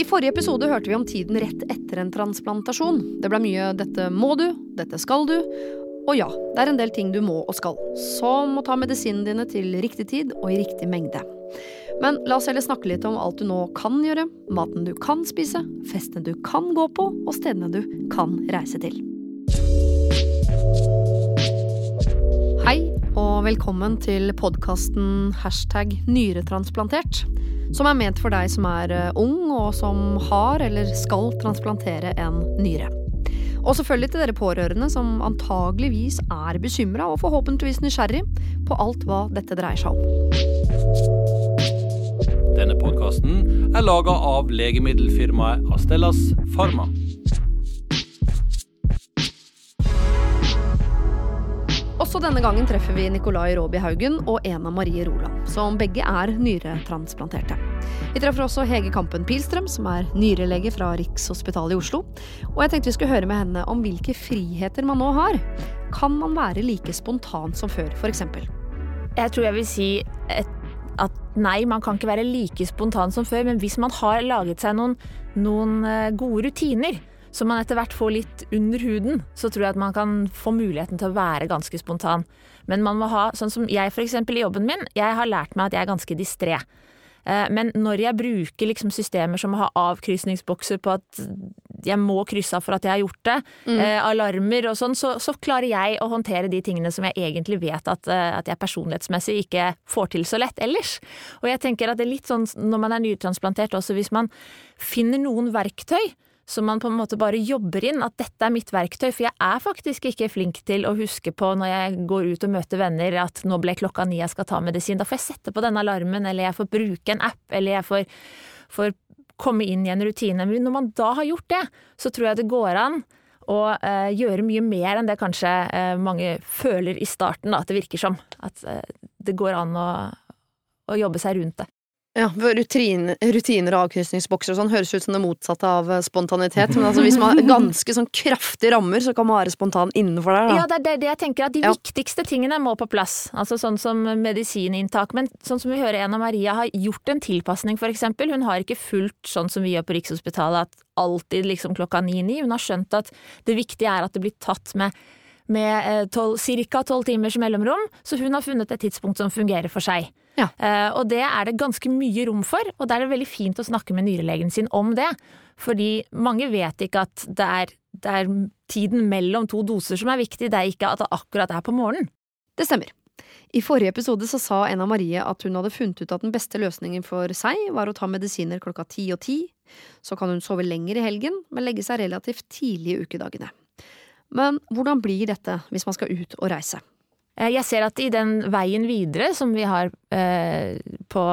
I forrige episode hørte vi om tiden rett etter en transplantasjon. Det ble mye 'dette må du', 'dette skal du'. Og ja, det er en del ting du må og skal, som å ta medisinene dine til riktig tid og i riktig mengde. Men la oss heller snakke litt om alt du nå kan gjøre, maten du kan spise, festene du kan gå på, og stedene du kan reise til. Hei, og velkommen til podkasten hashtag nyretransplantert. Som er ment for deg som er eh, ung, og som har eller skal transplantere en nyre. Og selvfølgelig til dere pårørende som antageligvis er bekymra og forhåpentligvis nysgjerrig på alt hva dette dreier seg om. Denne podkasten er laga av legemiddelfirmaet Astellas Pharma. Denne gangen treffer vi Nicolai Råby Haugen og Ena Marie Roland, som begge er nyretransplanterte. Vi treffer også Hege Kampen Pilstrøm, som er nyrelege fra Rikshospitalet i Oslo. Og jeg tenkte vi skulle høre med henne om hvilke friheter man nå har. Kan man være like spontan som før, f.eks.? Jeg tror jeg vil si et, at nei, man kan ikke være like spontan som før, men hvis man har laget seg noen, noen eh, gode rutiner, som man etter hvert får litt under huden, så tror jeg at man kan få muligheten til å være ganske spontan. Men man må ha, sånn som jeg eksempel i jobben min, jeg har lært meg at jeg er ganske distré. Eh, men når jeg bruker liksom systemer som å ha avkrysningsbokser på at jeg må krysse av for at jeg har gjort det, mm. alarmer og sånn, så, så, klarer jeg å håndtere de tingene som jeg egentlig vet at, eh, at, jeg personlighetsmessig ikke får til så lett ellers. Og jeg tenker at det er litt sånn når man er nytransplantert også, hvis man finner noen verktøy så man på en måte bare jobber inn at dette er mitt verktøy, for jeg er faktisk ikke flink til å huske på når jeg går ut og møter venner at nå ble klokka ni jeg skal ta medisin. Da får jeg sette på denne alarmen, eller jeg får bruke en app, eller jeg får, får komme inn i en rutine. Men når man da har gjort det, så tror jeg det går an å eh, gjøre mye mer enn det kanskje eh, mange føler i starten, da, at det virker som. At eh, det går an å, å jobbe seg rundt det. Ja, for rutiner, rutiner og avkrysningsbokser og sånn høres ut som det motsatte av eh, spontanitet. Men altså, hvis man har ganske sånn kraftige rammer, så kan man være spontan innenfor der. Da. Ja, det er det jeg tenker. At de ja. viktigste tingene må på plass. Altså sånn som medisininntak. Men sånn som vi hører Ena Maria har gjort en tilpasning, for eksempel. Hun har ikke fulgt sånn som vi gjør på Rikshospitalet, at alltid liksom klokka ni-ni. Hun har skjønt at det viktige er at det blir tatt med med eh, ca. tolv timers mellomrom, så hun har funnet et tidspunkt som fungerer for seg. Ja. Uh, og det er det ganske mye rom for, og da er det veldig fint å snakke med nyrelegen sin om det. Fordi mange vet ikke at det er, det er tiden mellom to doser som er viktig, det er ikke at det akkurat er på morgenen. Det stemmer. I forrige episode så sa Ena Marie at hun hadde funnet ut at den beste løsningen for seg var å ta medisiner klokka ti og ti. Så kan hun sove lenger i helgen, men legge seg relativt tidlig i ukedagene. Men hvordan blir dette hvis man skal ut og reise? Eh, jeg ser at i den veien videre som vi har eh, på,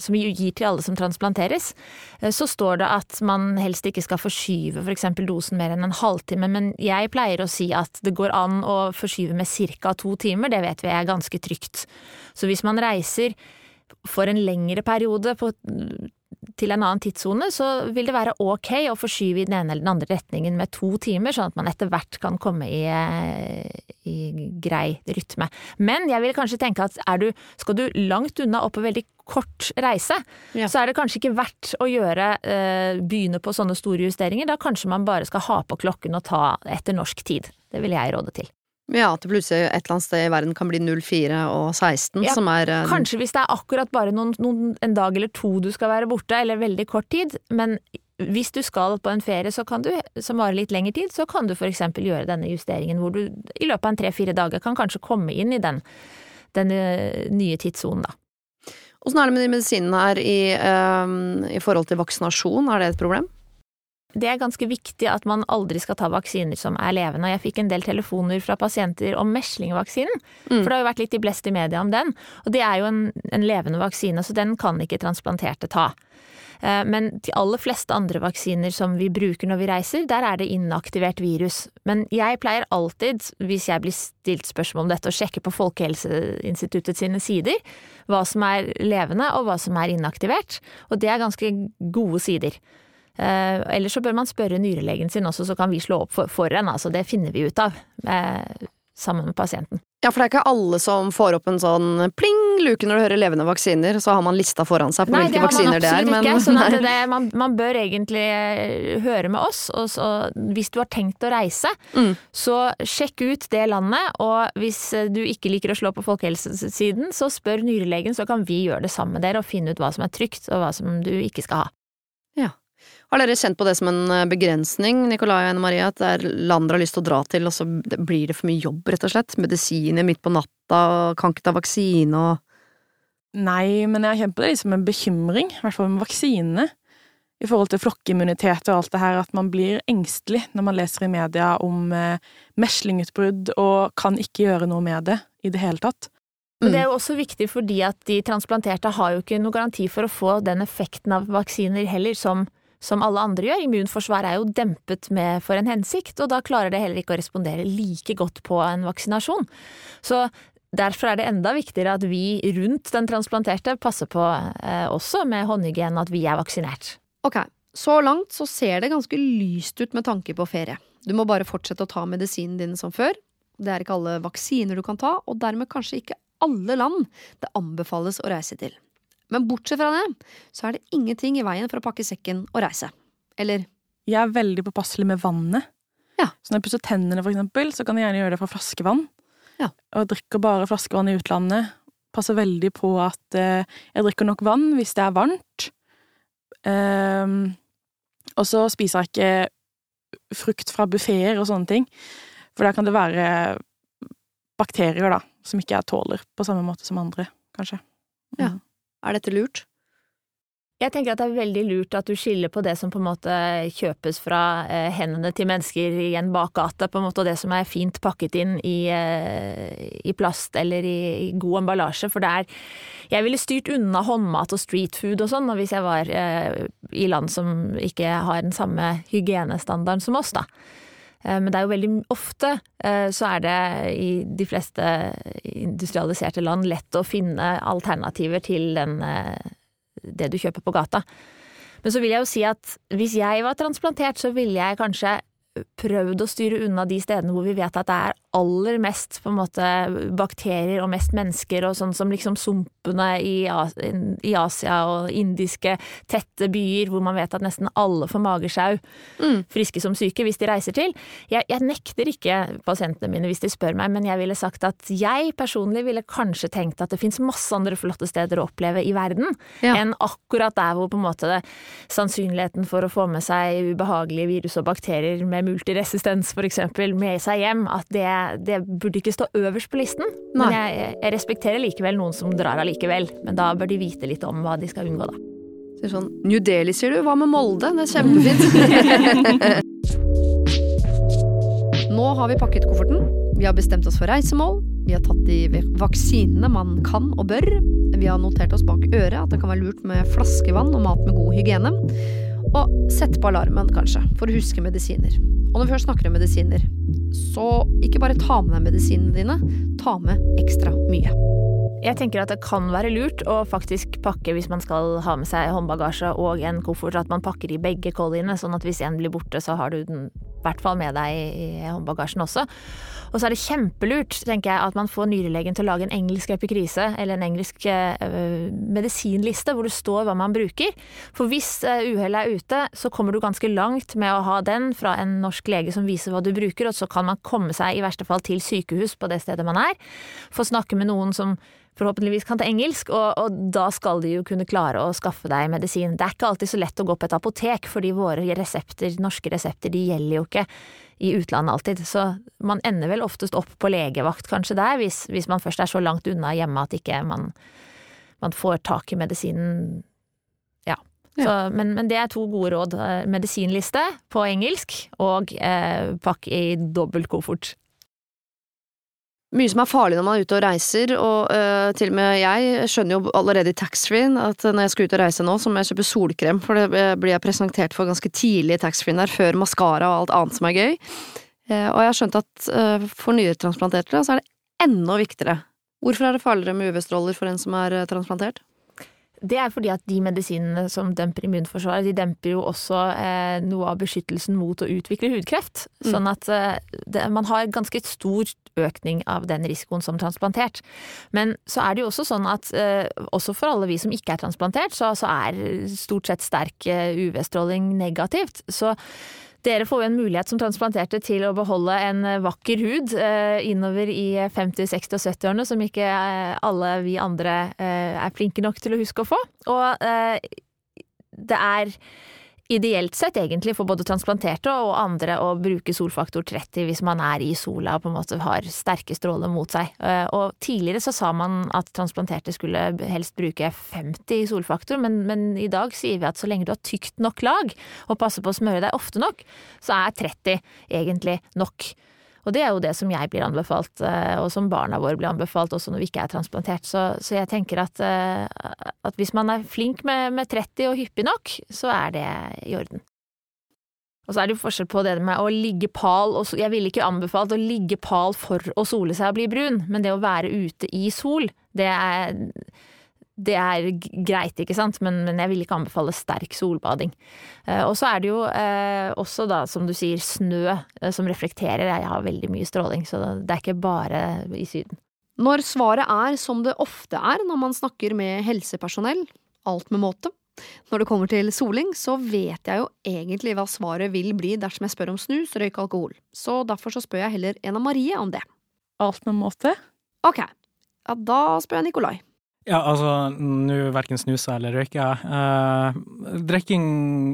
som vi gir til alle som transplanteres, eh, så står det at man helst ikke skal forskyve f.eks. For dosen mer enn en halvtime, men jeg pleier å si at det går an å forskyve med ca. to timer, det vet vi er ganske trygt. Så hvis man reiser for en lengre periode på til en annen tidssone, så vil det være ok å forskyve i den ene eller den andre retningen med to timer, sånn at man etter hvert kan komme i, i grei rytme. Men jeg vil kanskje tenke at er du, skal du langt unna og på veldig kort reise, ja. så er det kanskje ikke verdt å gjøre, eh, begynne på sånne store justeringer. Da kanskje man bare skal ha på klokken og ta etter norsk tid. Det vil jeg råde til. Ja, at det plutselig et eller annet sted i verden kan bli 04 og 16, ja, som er uh, Kanskje hvis det er akkurat bare noen, noen, en dag eller to du skal være borte, eller veldig kort tid, men hvis du skal på en ferie så kan du, som varer litt lengre tid, så kan du eksempel gjøre denne justeringen hvor du i løpet av en tre-fire dager kan kanskje komme inn i den, den nye tidssonen, da. Åssen er det med de medisinene her i, uh, i forhold til vaksinasjon, er det et problem? Det er ganske viktig at man aldri skal ta vaksiner som er levende. Jeg fikk en del telefoner fra pasienter om meslingvaksinen, mm. for det har jo vært litt i blest i media om den. Og det er jo en, en levende vaksine, så den kan ikke transplanterte ta. Eh, men de aller fleste andre vaksiner som vi bruker når vi reiser, der er det inaktivert virus. Men jeg pleier alltid, hvis jeg blir stilt spørsmål om dette, å sjekke på Folkehelseinstituttet sine sider hva som er levende og hva som er inaktivert, og det er ganske gode sider. Eh, Eller så bør man spørre nyrelegen sin også, så kan vi slå opp for, for en. Altså, det finner vi ut av eh, sammen med pasienten. Ja, for det er ikke alle som får opp en sånn pling-luke når du hører levende vaksiner, så har man lista foran seg på Nei, hvilke vaksiner det er. absolutt Men, ikke. Sånn at nei. det, man, man bør egentlig eh, høre med oss. Og så, hvis du har tenkt å reise, Mm. så sjekk ut det landet. Og hvis eh, du ikke liker å slå på folkehelsesiden, så spør nyrelegen, så kan vi gjøre det sammen med dere og finne ut hva som er trygt og hva som du ikke skal ha. Har dere kjent på det som en eh, begrensning, Nikolai og Anne Marie, at det er land dere har lyst til å dra til, og så blir det for mye jobb, rett og slett? Medisiner midt på natta, kan ikke ta vaksine og Nei, men jeg har kjent på det som en bekymring, i hvert fall med vaksinene. I forhold til flokkimmunitet og alt det her, at man blir engstelig når man leser i media om eh, meslingutbrudd og kan ikke gjøre noe med det i det hele tatt. Men det er jo også viktig fordi at de transplanterte har jo ikke noen garanti for å få den effekten av vaksiner heller som, som alle andre gjør. Immunforsvaret er jo dempet med for en hensikt, og da klarer det heller ikke å respondere like godt på en vaksinasjon. Så derfor er det enda viktigere at vi rundt den transplanterte passer på eh, også med håndhygiene at vi er vaksinert. Ok, så langt så ser det ganske lyst ut med tanke på ferie. Du må bare fortsette å ta medisinen din som før. Det er ikke alle vaksiner du kan ta, og dermed kanskje ikke alle land det anbefales å reise til. Men bortsett fra det, så er det ingenting i veien for å pakke sekken og reise. Eller Jeg er veldig påpasselig med vannet. Ja. Så når jeg pusser tennene, for eksempel, så kan jeg gjerne gjøre det fra flaskevann. Ja. Og jeg drikker bare flaskevann i utlandet. Passer veldig på at eh, jeg drikker nok vann hvis det er varmt. Um, og så spiser jeg ikke frukt fra buffeer og sånne ting. For der kan det være bakterier, da, som ikke jeg tåler på samme måte som andre, kanskje. Ja. Er dette lurt? Jeg tenker at det er veldig lurt at du skiller på det som på en måte kjøpes fra eh, hendene til mennesker i en bakgate, på en måte, og det som er fint pakket inn i, eh, i plast eller i, i god emballasje. For det er Jeg ville styrt unna håndmat og streetfood og sånn hvis jeg var eh, i land som ikke har den samme hygienestandarden som oss, da. Eh, Men det er jo veldig ofte eh, så er det i de fleste industrialiserte land lett å finne alternativer til den, eh, det du kjøper på gata. Men så vil jeg jo si at hvis jeg var transplantert, så ville jeg kanskje prøvd å styre unna de stedene hvor vi vet at det er aller mest på en måte bakterier og mest mennesker, og sånn som liksom sumpene i, i Asia og indiske tette byer hvor man vet at nesten alle får magesjau, Mm. friske som syke, hvis de reiser til. Jeg, jeg nekter ikke pasientene mine hvis de spør meg, men jeg ville sagt at jeg personlig ville kanskje tenkt at det finnes masse andre flotte steder å oppleve i verden Ja. enn akkurat der hvor på en måte det, sannsynligheten for å få med seg ubehagelige virus og bakterier med multiresistens eksempel med seg hjem, at det, det burde ikke stå øverst på listen. Men jeg, jeg respekterer likevel noen som drar allikevel, men da bør de vite litt om hva de skal unngå, da. Sånn New Delhi, sier du? Hva med Molde? Det er kjempefint. Nå har vi pakket kofferten. Vi har bestemt oss for reisemål. Vi har tatt de vaksinene man kan og bør. Vi har notert oss bak øret at det kan være lurt med flaskevann og mat med god hygiene. Og sett på alarmen, kanskje, for å huske medisiner. Og når vi først snakker om medisiner, så ikke bare ta med deg medisinene dine, ta med ekstra mye. Jeg tenker at det kan være lurt å faktisk pakke hvis man skal ha med seg håndbagasje og en koffert, at man pakker i begge kolliene, sånn at hvis en blir borte, så har du den i hvert fall med deg i håndbagasjen også. Og så er det kjempelurt, tenker jeg, at man får nyrelegen til å lage en engelsk epikrise, eller en engelsk øh, medisinliste hvor det står hva man bruker. For hvis uh, uhellet er ute, så kommer du ganske langt med å ha den fra en norsk lege som viser hva du bruker, og så kan man komme seg i verste fall til sykehus på det stedet man er, få snakke med noen som forhåpentligvis kan ta engelsk, og, og, da skal de jo kunne klare å skaffe deg medisin. Det er ikke alltid så lett å gå på et apotek, fordi våre resepter, norske resepter, de gjelder jo ikke i utlandet alltid. Så man ender vel oftest opp på legevakt kanskje der, hvis, hvis man først er så langt unna hjemme at ikke man, man får tak i medisinen. Ja. Så, men, men, det er to gode råd. Medisinliste på engelsk, og eh, pakk i dobbelt koffert. Mye som er farlig når man er ute og reiser, og uh, til og med jeg skjønner jo allerede i taxfree-en at når jeg skal ut og reise nå, så må jeg kjøpe solkrem, for det blir jeg presentert for ganske tidlig i taxfree-en der, før maskara og alt annet som er gøy. Uh, og jeg har skjønt at uh, for nyretransplanterte så er det enda viktigere. Hvorfor er det farligere med UV-stråler for en som er transplantert? Det er fordi at de medisinene som demper immunforsvaret, de demper jo også eh, noe av beskyttelsen mot å utvikle hudkreft. Mm. Sånn at eh, det, man har ganske stor økning av den risikoen som transplantert. Men så er det jo også sånn at eh, også for alle vi som ikke er transplantert, så, så er stort sett sterk eh, UV-stråling negativt. Så dere får jo en mulighet som transplanterte til å beholde en vakker hud eh, innover i 50-, 60- og 70-årene, som ikke eh, alle vi andre eh, er flinke nok til å huske å få. Og det er ideelt sett egentlig for både transplanterte og andre å bruke solfaktor 30 hvis man er i sola og på en måte har sterke stråler mot seg. Eh, Og tidligere så sa man at transplanterte skulle helst bruke 50 i solfaktor, men, men i dag sier vi at så lenge du har tykt nok lag og passer på å smøre deg ofte nok, så er 30 egentlig nok. Og det er jo det som jeg blir anbefalt, eh, og som barna våre blir anbefalt også når vi ikke er transplantert. Så, så jeg tenker at, eh, at hvis man er flink med, med 30 og hyppig nok, så er det i orden. Og så er det jo forskjell på det med å ligge pal og Jeg ville ikke anbefalt å ligge pal for å sole seg og bli brun, men det å være ute i sol, det er det er greit, ikke sant, men, men jeg vil ikke anbefale sterk solbading. Eh, og så er det jo eh, også da, som du sier, snø eh, som reflekterer. Jeg har veldig mye stråling, så det er ikke bare i Syden. Når svaret er som det ofte er når man snakker med helsepersonell, alt med måte, når det kommer til soling, så vet jeg jo egentlig hva svaret vil bli dersom jeg spør om snus, røyk, alkohol. Så derfor så spør jeg heller Ena Marie om det. Alt med måte. Ok, ja, da spør jeg Nikolai. Ja, altså, nå verken snuser eller røyker jeg. Eh, drikking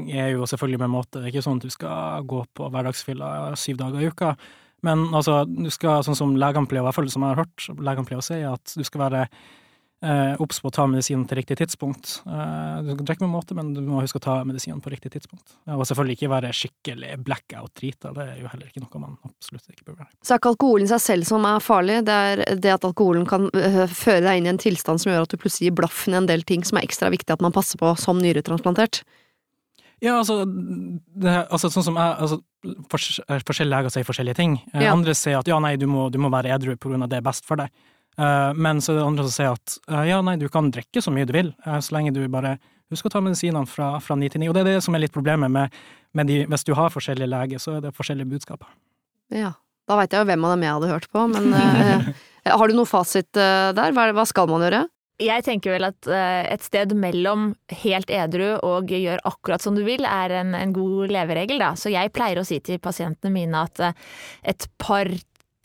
er jo selvfølgelig med måte. Det er ikke sånn at du skal gå på hverdagsfylla syv dager i uka. Men altså, du skal, sånn som legene pleier, i hvert fall som jeg har hørt, legene pleier å si, at du skal være obs på å ta medisinen til riktig tidspunkt. Eh, du kan drikke med måte, men du må huske å ta medisinen på riktig tidspunkt. Og selvfølgelig ikke være skikkelig blackout-drita, det er jo heller ikke noe man absolutt ikke bør være. Så er ikke alkoholen i seg selv som er farlig, det er det at alkoholen kan øh, føre deg inn i en tilstand som gjør at du plutselig gir blaffen i en del ting som er ekstra viktig at man passer på som nyretransplantert. Ja, altså, det, altså sånn som jeg altså, Forskjellige leger sier forskjellige ting. Eh, Ja. Andre sier at ja, nei, du må, du må være edru på grunn av det er best for deg. Eh, men så er det andre som sier at eh, ja, nei, du kan drikke så mye du vil, eh, så lenge du bare husker å ta medisinene fra, fra 9 til 9. Og det er det som er litt problemet med, med de Hvis du har forskjellige leger, så er det forskjellige budskaper. Ja, da veit jeg jo hvem av dem jeg hadde hørt på, men øh, har du noe fasit der? Hva, hva skal man gjøre? Jeg tenker vel at eh, et sted mellom helt edru og gjør akkurat som du vil, er en, en god leveregel, da. Så jeg pleier å si til pasientene mine at eh, et par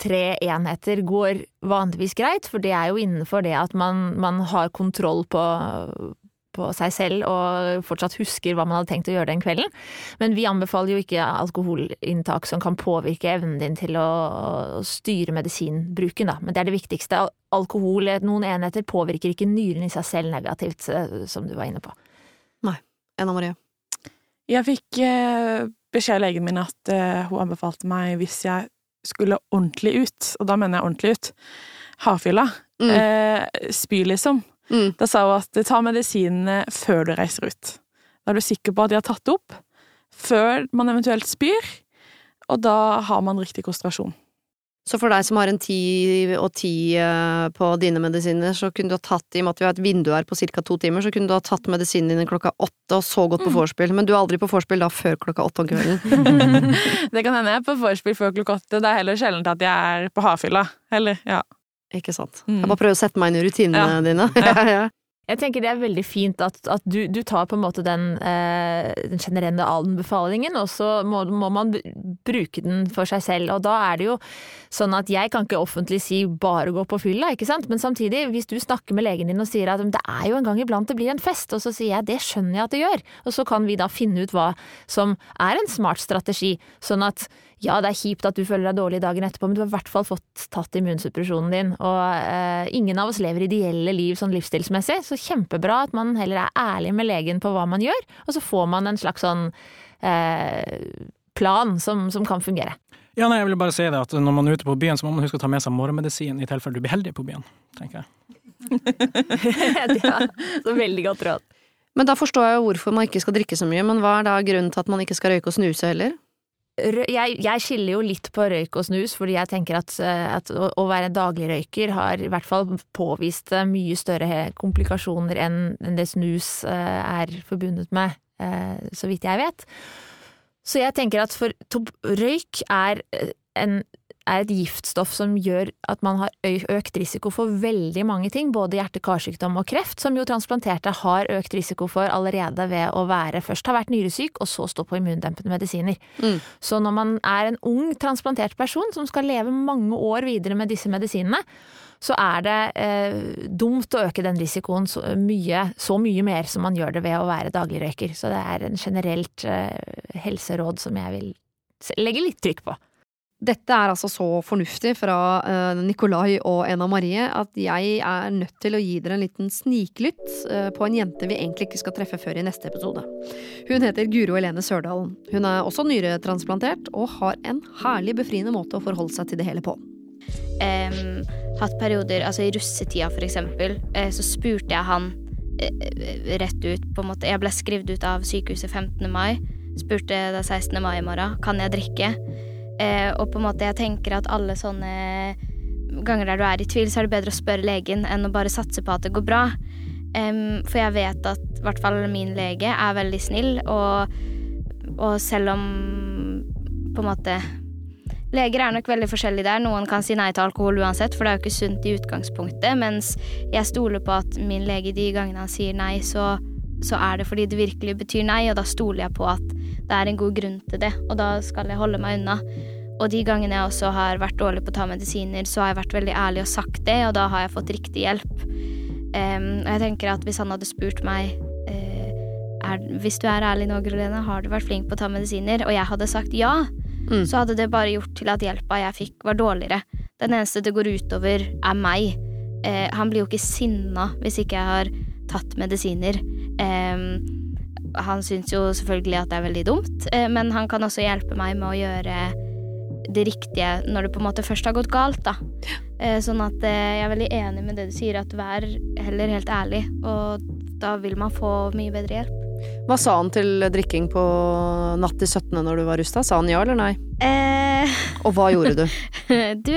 tre enheter går vanligvis greit, for det er jo innenfor det at man, man har kontroll på, på seg selv og fortsatt husker hva man hadde tenkt å gjøre den kvelden. Men vi anbefaler jo ikke alkoholinntak som kan påvirke evnen din til å, styre medisinbruken, da. Men det er det viktigste. Alkohol, noen enheter, påvirker ikke nyren i seg selv negativt, eh, som du var inne på. Nei. Enna Marie? Jeg fikk eh, beskjed av legen min at eh, hun anbefalte meg hvis jeg skulle ordentlig ut, og da mener jeg ordentlig ut, havfylla, Mm. eh, spy liksom. Mm. Da sa hun at ta medisinene før du reiser ut. Da er du sikker på at de har tatt det opp, før man eventuelt spyr, og da har man riktig konsentrasjon. Så for deg som har en ti og ti øh, på dine medisiner, så kunne du ha tatt, i og med at vi har et vindu her på ca. to timer, så kunne du ha tatt medisinene dine klokka åtte og så gått på vorspiel. Men du er aldri på vorspiel da før klokka åtte om kvelden. det kan hende jeg er på vorspiel før klokka åtte. Det er heller sjelden at jeg er på havfylla. Eller, ja. Ikke sant. Mm. Jeg bare prøver å sette meg inn i rutinene Ja. dine. Ja, ja. Jeg tenker det er veldig fint at, at du, du tar på en måte den, eh, den generelle anbefalingen, og så må, må man bruke den for seg selv. Og da er det jo sånn at jeg kan ikke offentlig si bare gå på fylla, ikke sant. Men samtidig, hvis du snakker med legen din og sier at det er jo en gang iblant det blir en fest, og så sier jeg det skjønner jeg at det gjør. Og så kan vi da finne ut hva som er en smart strategi. Sånn at ja, det er kjipt at du føler deg dårlig dagen etterpå, men du har i hvert fall fått tatt immunsuppresjonen din. Og eh, ingen av oss lever ideelle liv sånn livsstilsmessig, så kjempebra at man heller er ærlig med legen på hva man gjør, og så får man en slags sånn eh, plan som, som kan fungere. Ja, nei, jeg vil bare si det at når man er ute på byen, så må man huske å ta med seg morgenmedisin i tilfelle du blir heldig på byen, tenker jeg. det er så veldig godt råd. Men da forstår jeg jo hvorfor man ikke skal drikke så mye, men hva er da grunnen til at man ikke skal røyke og snuse heller? Jeg, jeg skiller jo litt på røyk og snus, fordi jeg tenker at, eh, at å, å være dagligrøyker har i hvert fall påvist eh, mye større komplikasjoner enn enn det snus eh, er forbundet med, så vidt jeg vet. Så jeg tenker at for røyk er, en, er et giftstoff som gjør at man har økt risiko for veldig mange ting, både hjerte-karsykdom og kreft, som jo transplanterte har økt risiko for allerede ved å være først ha vært nyresyk, og så stå på immundempende medisiner. Mm. Så når man er en ung transplantert person som skal leve mange år videre med disse medisinene, så er det eh, dumt å øke den risikoen så mye, så mye mer som man gjør det ved å være dagligrøyker. Så det er en generelt eh, helseråd som jeg vil legge litt trykk på. Dette er altså så fornuftig fra eh, Nikolai og Ena Marie at jeg er nødt til å gi dere en liten sniklytt eh, på en jente vi egentlig ikke skal treffe før i neste episode. Hun heter Guro Helene Sørdalen. Hun er også nyretransplantert og har en herlig befriende måte å forholde seg til det hele på. Um, hatt perioder, altså i russetida for eksempel, eh, så spurte jeg han rett ut, på en måte. Jeg ble skrevet ut av sykehuset 15. mai. Spurte det er 16. mai i morgen, kan jeg drikke? Eh, og på en måte, jeg tenker at alle sånne ganger der du er i tvil, så er det bedre å spørre legen enn å bare satse på at det går bra. Um, for jeg vet at i hvert fall min lege er veldig snill, og, og selv om på en måte Leger er nok veldig forskjellige der. Noen kan si nei til alkohol uansett, for det er jo ikke sunt i utgangspunktet. Mens jeg stoler på at min lege de gangene han sier nei, så, så er det fordi det virkelig betyr nei, og da stoler jeg på at det er en god grunn til det, og da skal jeg holde meg unna. Og de gangene jeg også har vært dårlig på å ta medisiner, så har jeg vært veldig ærlig og sagt det, og da har jeg fått riktig hjelp. Um, og jeg tenker at hvis han hadde spurt meg uh, er, Hvis du er ærlig nå, Grolene, har du vært flink på å ta medisiner? Og jeg hadde sagt ja, Mm. så hadde det bare gjort til at hjelpa jeg fikk, var dårligere. Den eneste det går utover, er meg. Uh, han blir jo ikke sinna hvis ikke jeg har tatt medisiner. Um, han syns jo selvfølgelig at det er veldig dumt, eh, men han kan også hjelpe meg med å gjøre det riktige når det på en måte først har gått galt, da. Eh, sånn at eh, jeg er veldig enig med det du sier, at vær heller helt ærlig, og da vil man få mye bedre hjelp. Hva sa han til drikking på natt til 17. når du var rusta? Sa han ja eller nei? Eh, Og hva gjorde du? Du,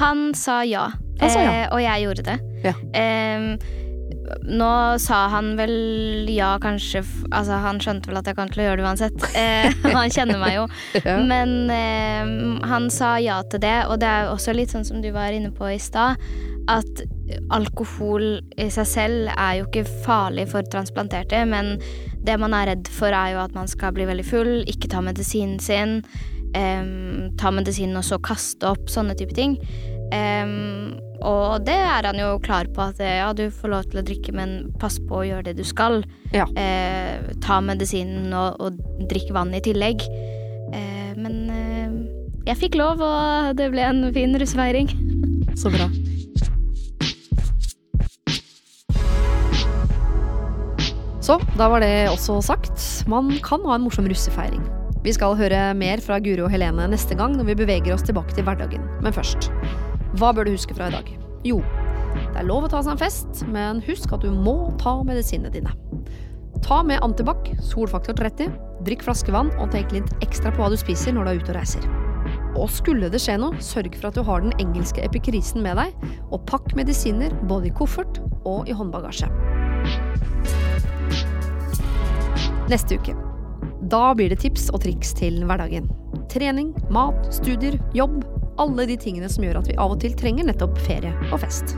han sa ja. Han sa ja. Eh, og jeg gjorde det. Ja. Eh, nå sa han vel ja, kanskje Altså, han skjønte vel at jeg kom til å gjøre det uansett. Eh, han kjenner meg jo. Ja. Men eh, han sa ja til det, og det er jo også litt sånn som du var inne på i stad, at alkohol i seg selv er jo ikke farlig for transplanterte, men det man er redd for, er jo at man skal bli veldig full, ikke ta medisinen sin, eh, ta medisinen og så kaste opp, sånne type ting. Em, og det er han jo klar på, at ja, du får lov til å drikke, men pass på å gjøre det du skal. Ja. Uh, ta medisinen og, og drikk vann i tillegg. Uh, men uh, jeg fikk lov, og det ble en fin russefeiring. Så bra. Så, da var det også sagt. Man kan ha en morsom russefeiring. Vi skal høre mer fra Guro og Helene neste gang når vi beveger oss tilbake til hverdagen. Men først, hva bør du huske fra i dag? Jo, det er lov å ta seg en fest, men husk at du må ta medisinene dine. Ta med antibac, solfaktor 30, drikk flaskevann og tenk litt ekstra på hva du spiser når du er ute og reiser. Og skulle det skje noe, sørg for at du har den engelske epikrisen med deg, og pakk medisiner både i koffert og i håndbagasje. Neste uke. Da blir det tips og triks til hverdagen. Trening, mat, studier, jobb. Alle de tingene som gjør at vi av og til trenger nettopp ferie og fest.